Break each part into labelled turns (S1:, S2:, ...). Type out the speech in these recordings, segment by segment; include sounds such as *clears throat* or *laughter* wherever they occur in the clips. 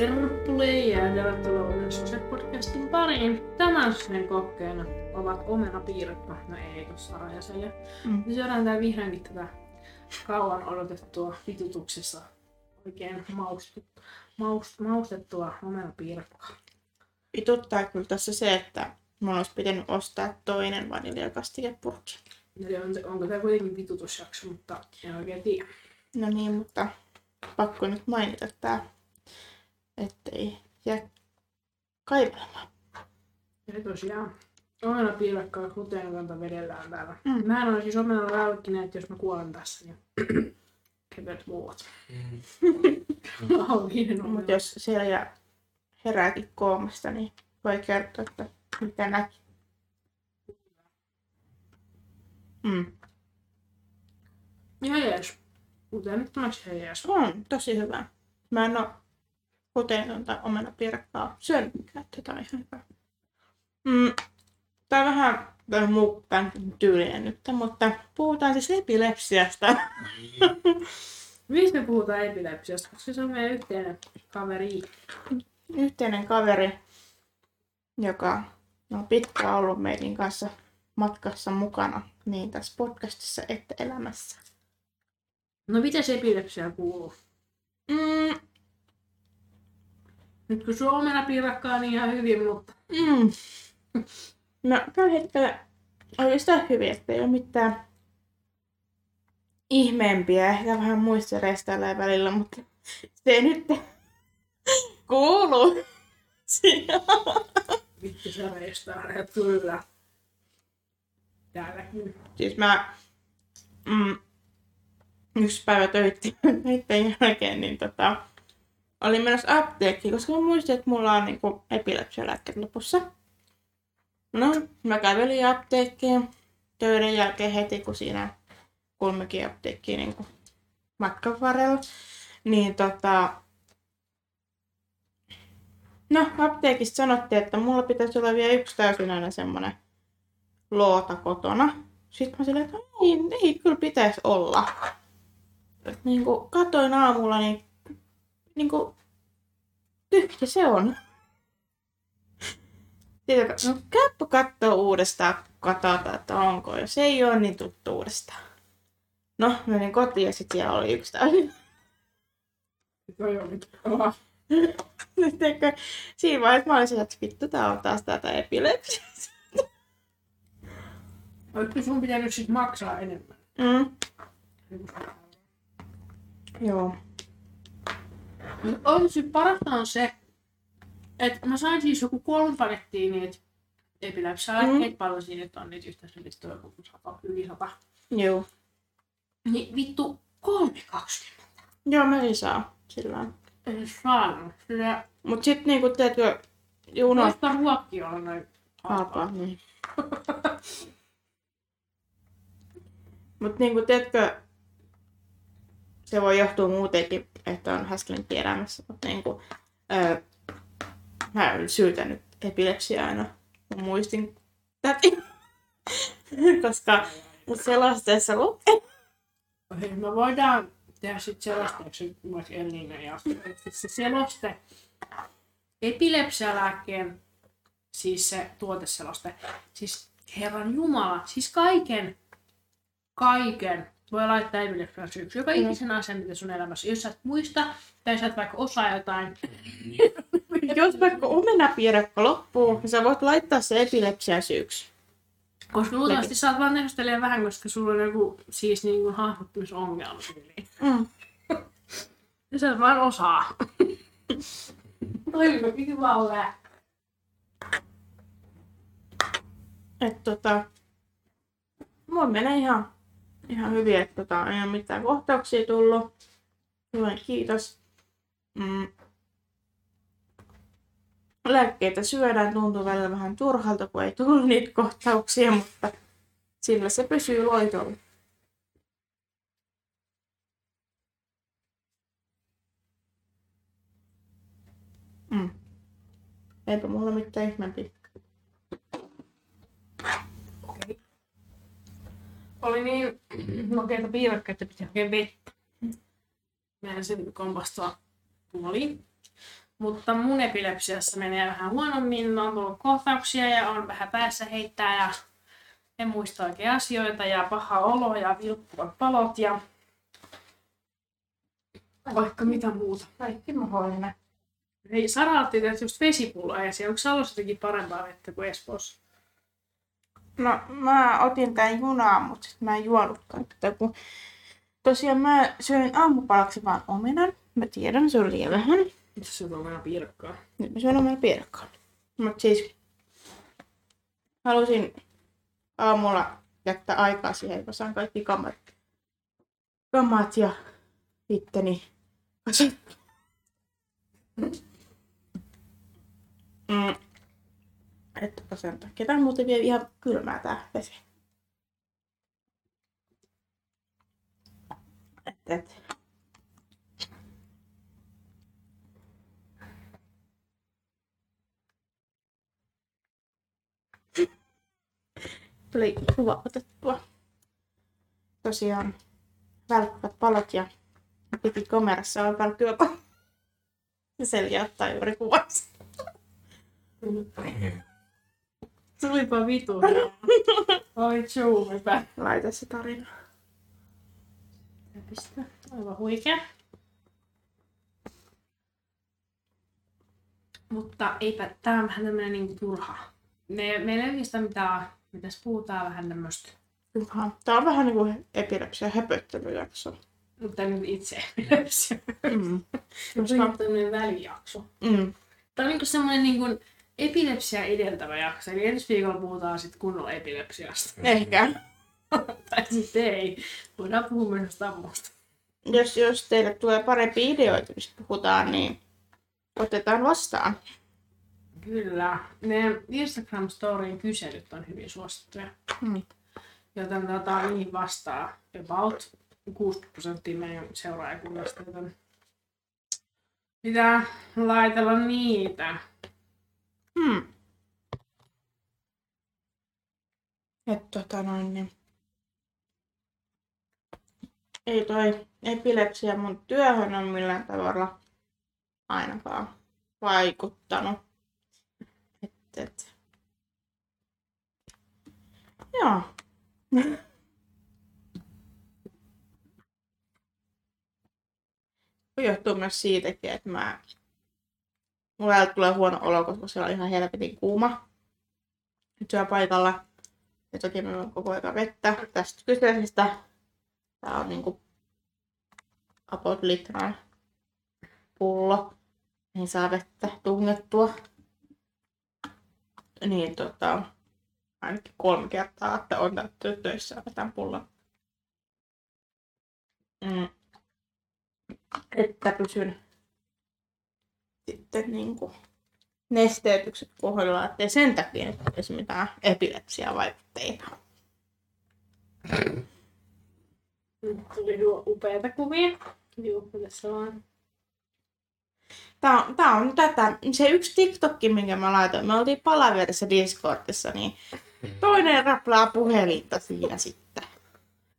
S1: Tervetuloa uuden podcastin pariin. Tämän sen kokkeena ovat omenapiirakka, no ei tossa rajasen. Mm. Me syödään tää vihreänkin tätä kauan odotettua vitutuksessa oikein maustu, maust, maustettua omenapiirakkaa.
S2: Vituttaa kyllä tässä se, että mun olisi pitänyt ostaa toinen vaniljakastikepurkki.
S1: Eli on, onko tämä kuitenkin vitutusjakso, mutta en oikein tiedä.
S2: No niin, mutta pakko nyt mainita tää, ettei jää kaivelemaan.
S1: Eli tosiaan, omena piirakkaa gluteenikanta vedellään täällä. Mm. Mä en ole siis omena rälkkinen, että jos mä kuolen tässä, niin *clears throat* kevyet muut.
S2: Mm. *laughs* Mutta jos siellä herääkin koomasta, niin voi kertoa, että mitä näki.
S1: Mm. Ihan jees. Kuten nyt on ihan jees.
S2: On, tosi hyvä. Mä en oo gluteentonta omenapiirakkaa syönytkään. Tätä on ihan hyvä. Mm. Tää on vähän mukkaan tyylinen nyt, mutta puhutaan siis epilepsiasta. *laughs*
S1: Mistä me puhutaan epilepsiasta? Koska se on meidän yhteinen kaveri.
S2: Yhteinen kaveri, joka on pitkään ollut meidän kanssa matkassa mukana niin tässä podcastissa että elämässä.
S1: No mitä se epilepsia kuuluu? Mm. Nyt kun on omenapiirakkaa, niin ihan hyvin, mutta... Mm.
S2: No tällä hetkellä oikeastaan hyvin, että ei ole mitään ihmeempiä. Ehkä vähän muistereista välillä, mutta se nyt kuuluu
S1: Vittu se reistaa kyllä. Täälläkin.
S2: Siis mä mm, yksi päivä töiden *laughs* jälkeen, niin tota, olin menossa apteekkiin, koska mä muistin, että mulla on niinku epilepsialääkkeet lopussa. No, mä kävelin apteekkiin töiden jälkeen heti, kun siinä kolmekin apteekkiin niin matkan varrella. Niin tota, No, apteekista sanottiin, että mulla pitäisi olla vielä yksi täysinäinen semmonen loota kotona. Sitten mä silleen, että ei, ei kyllä pitäisi olla. Niin kuin katoin aamulla, niin, niin kuin, tyhjä se on. Sitten no, käypä katsoa uudestaan, katsotaan, että onko. Jos ei ole, niin tuttu uudestaan. No, menin kotiin ja sitten siellä oli yksi täysin.
S1: Toi on
S2: Sitten *laughs* siinä vaiheessa mä olisin, että vittu, tää on taas tätä epilepsiaa.
S1: Oletko sun pitänyt sit maksaa enemmän?
S2: Mm. Joo.
S1: On siis parasta on se, että mä sain siis joku kolme pakettia niitä epilepsialääkkeitä, mm. paljon siinä nyt on niitä yhteensä niistä joku sata, yli sata.
S2: Joo.
S1: Niin vittu 3,20.
S2: Joo, mä ei saa sillä
S1: Ei saanut. Sillä...
S2: Mut sit niinku teetkö Juno...
S1: Voista ruokki olla noin
S2: halpaa. niin. *laughs* Mut niinku teetkö se voi johtua muutenkin, että on häskelinti elämässä, mutta niinku, öö, mä en syytänyt epilepsiaa aina. Mä muistin täti, *laughs* koska selosteessa lukee.
S1: Hei, me voidaan tehdä sitten selosteeksi vaikka Elina ja se seloste epilepsialääkkeen, siis se tuoteseloste, siis Herran Jumala, siis kaiken, kaiken voi laittaa epilepsian syyksi. Joka mm. ikisen asian, mitä sun elämässä. Jos sä et muista, tai sä et vaikka osaa jotain.
S2: Jos vaikka omenapiirakka loppuu, niin sä voit laittaa se epilepsia syyksi.
S1: Koska luultavasti sä oot vaan tehostelemaan vähän, koska sulla on joku siis niin kuin hahmottumisongelma. Mm. ja sä et vaan osaa. Toi hyvä ole.
S2: Että tota, mulla menee ihan ihan hyvin, että tota, ei ole mitään kohtauksia tullut. Hyvä, kiitos. Mm. Lääkkeitä syödään, tuntuu välillä vähän turhalta, kun ei tullut niitä kohtauksia, mutta sillä se pysyy loitolla. Mm. Eipä mulla mitään ihmeempiä.
S1: Oli niin makeita piirakka, että piti hakea vettä. Mä en sen kompastua puoliin. Mutta mun epilepsiassa menee vähän huonommin, on tullut kohtauksia ja on vähän päässä heittää ja en muista oikein asioita ja paha olo ja vilkkuvat palot ja vaikka mitä muuta.
S2: Kaikki mahdollinen.
S1: Hei, Sara otti tässä just vesipulloa ja siellä onko Salossa jotenkin parempaa vettä kuin Espoossa?
S2: No, mä otin tän junaa, mutta sit mä en juonutkaan tätä, kun tosiaan mä söin aamupalaksi vaan omenan. Mä tiedän, se on liian vähän.
S1: Mitä se on vähän piirakkaa?
S2: Nyt mä syön omenan piirakkaa. Mut siis halusin aamulla jättää aikaa siihen, että mä saan kaikki kamat, kamat ja itteni asettua. Mm. Että sen takia. On muuten vielä ihan kylmää tää vesi. Et, et. Tuli kuva otettua. Tosiaan välkkyvät palot ja piti kamerassa olla välkkyvä. Ja Selja ottaa juuri kuvassa.
S1: Tulipa vitu. Oi chuumipä.
S2: Laita se tarina.
S1: Pistä. Aivan huikea. Mutta eipä, tää on vähän tämmönen niinku turha. Me, meillä ei oikeastaan mitään, mitäs puhutaan vähän tämmöstä.
S2: Ihan. Tää on vähän niinku epilepsia höpöttelyjakso.
S1: Mutta nyt itse epilepsia.
S2: Mm.
S1: Se on tämmönen välijakso.
S2: Mm.
S1: Tää on niinku semmonen niinku epilepsia edeltävä jakso. Eli ensi viikolla puhutaan sit kunnolla epilepsiasta.
S2: Ehkä. *laughs*
S1: tai sitten ei. Voidaan puhua myös muusta.
S2: Jos, jos teille tulee parempia ideoita, mistä puhutaan, niin otetaan vastaan.
S1: Kyllä. Ne Instagram-storyin kyselyt on hyvin suosittuja.
S2: Mm.
S1: Joten tota, niihin vastaa about 60 prosenttia meidän seuraajakunnasta. Joten pitää laitella niitä.
S2: Hmm. Et tota noin, niin. Ei toi epilepsia mun työhön on millään tavalla ainakaan vaikuttanut. Et, et. Joo. *laughs* Johtuu myös siitäkin, että mä Mulla tulee huono olo, koska siellä on ihan helvetin kuuma työpaikalla. Ja toki me on koko ajan vettä tästä kyseisestä. Tää on niinku about litran pullo. Niin saa vettä tungettua. Niin tota, ainakin kolme kertaa, että on täytyy töissä vetän pullon. Mm. Että pysyn sitten niin kuin nesteytykset kohdalla, ettei sen takia nyt olisi mitään epilepsia-vaikutteita.
S1: Nyt tuli nuo upeita kuvia. Juu, tässä on.
S2: Tää on, tää on tätä, se yksi TikTokki, minkä mä laitoin, me oltiin palaverissa Discordissa, niin toinen raplaa puhelinta siinä sitten.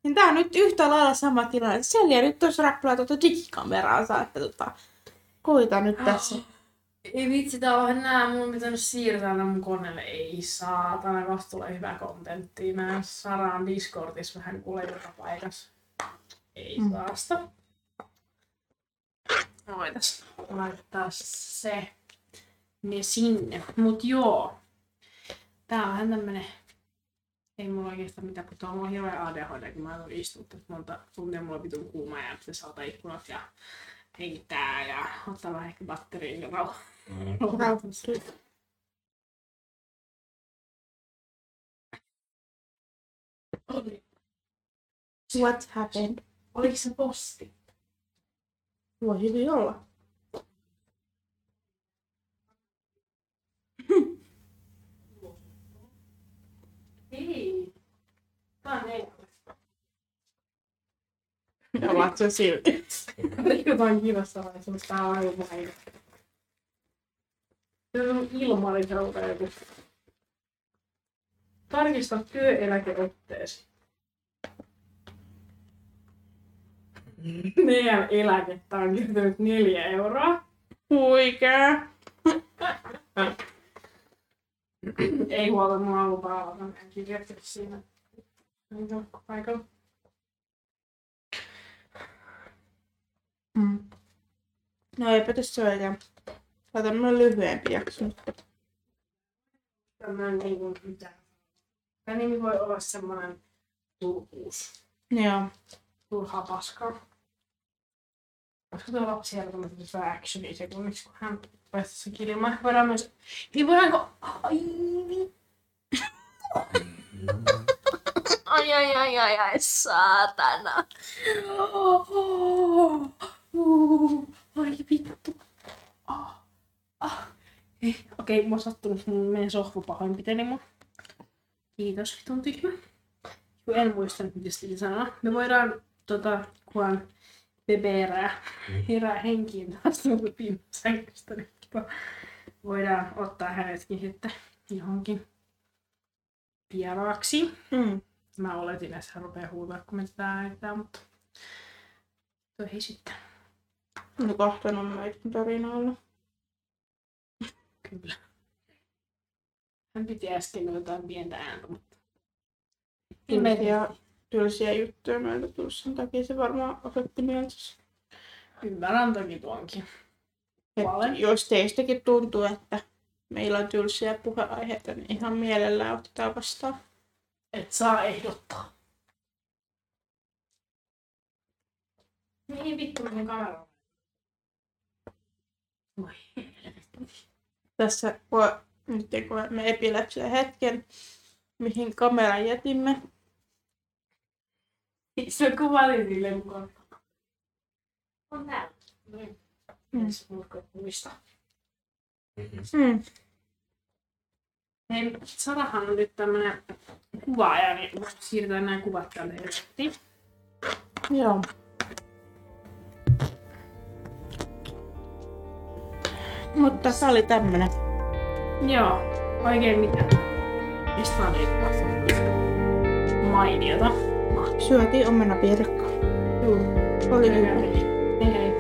S2: Niin tää on nyt yhtä lailla sama tilanne. Selja nyt tuossa raplaa tuota digikameraa, että tota, koita nyt tässä. *gasps*
S1: Ei vitsi, tää on nää, mun on pitänyt siirtää nää mun koneelle. Ei saatana, vasta tulee hyvää kontenttia. Mä Saraan Discordissa vähän kuule joka paikassa. Ei
S2: Mm.
S1: saasta. Voitais laittaa se ne sinne. Mut joo. Tää on vähän tämmönen ei mulla oikeastaan mitään, mutta mulla on hirveä ADHD, kun mä en ole istunut monta tuntia, mulla on vitun kuuma ja pitäisi avata ikkunat ja hengittää ja ottaa vähän ehkä batteriin ja rauha. Oli.
S2: What happened?
S1: Oliko se posti?
S2: Voi hyvin olla.
S1: Ei. Tää on ei.
S2: Ovat se silti.
S1: Jotain kivassa vai semmoista vain. Se on ilmallisen joku. Tarkista työeläkeotteesi. Meidän eläkettä on kertynyt neljä euroa.
S2: Huikää.
S1: Ei huolta, mulla on avata ensin kirjoittaa siinä. Paikalla.
S2: Mm. No eipä tässä ole enää. Tämä on tämmönen lyhyempi jakso nyt.
S1: Tämmönen niinku mitä. Tämä nimi voi olla semmonen turkuus.
S2: Joo.
S1: Turhaa paskaa. Koska tuo lapsi siellä tämmöisen hyvää actionia sekunniksi, kun hän päästä se kilmaan. Voidaan myös... Niin voidaanko... Ai. Ai ai ai ai ai saatana. Oh, uh, ai vittu. Ah, ah. Eh, Okei, okay, mä oon sattunut, meidän sohva pahoinpiteli mun. Kiitos, vitun tyhmä. Kun en muista nyt, mitä sitä sanoa. Me voidaan, tota, kun bebe herää, herää henkiin taas tuolta pinnasängystä, niin voidaan ottaa hänetkin sitten johonkin vieraaksi.
S2: Mm.
S1: Mä oletin, että hän rupeaa huutaa, kun me tätä äänitään, mutta toi ei sitten.
S2: No on meidän tarinoilla.
S1: Kyllä. Hän piti äsken jotain pientä ääntä, mutta...
S2: Tylsiä, tylsiä juttuja meiltä tullut sen takia se varmaan osoitti mielensä.
S1: Ymmärrän toki tuonkin.
S2: Et jos teistäkin tuntuu, että meillä on tylsiä puheaiheita, niin ihan mielellään otetaan vastaan.
S1: Et saa ehdottaa. Mihin vittu meni kamera? Voi.
S2: Tässä voi, nyt kun me epilepsia hetken, mihin kameran jätimme.
S1: Se kuvaili silleen mukaan. On täällä.
S2: Mm.
S1: Muista?
S2: Mm.
S1: Hei, Sarahan on nyt tämmönen kuvaaja, niin siirretään nämä kuvat tälle.
S2: Joo. Mutta tää oli tämmönen.
S1: Joo, oikein mitään. Mistä on nyt mainiota?
S2: Syötiin omenapiirakkaa.
S1: Juu.
S2: Oli
S1: Hei
S2: hyvä.
S1: hei.
S2: Hei.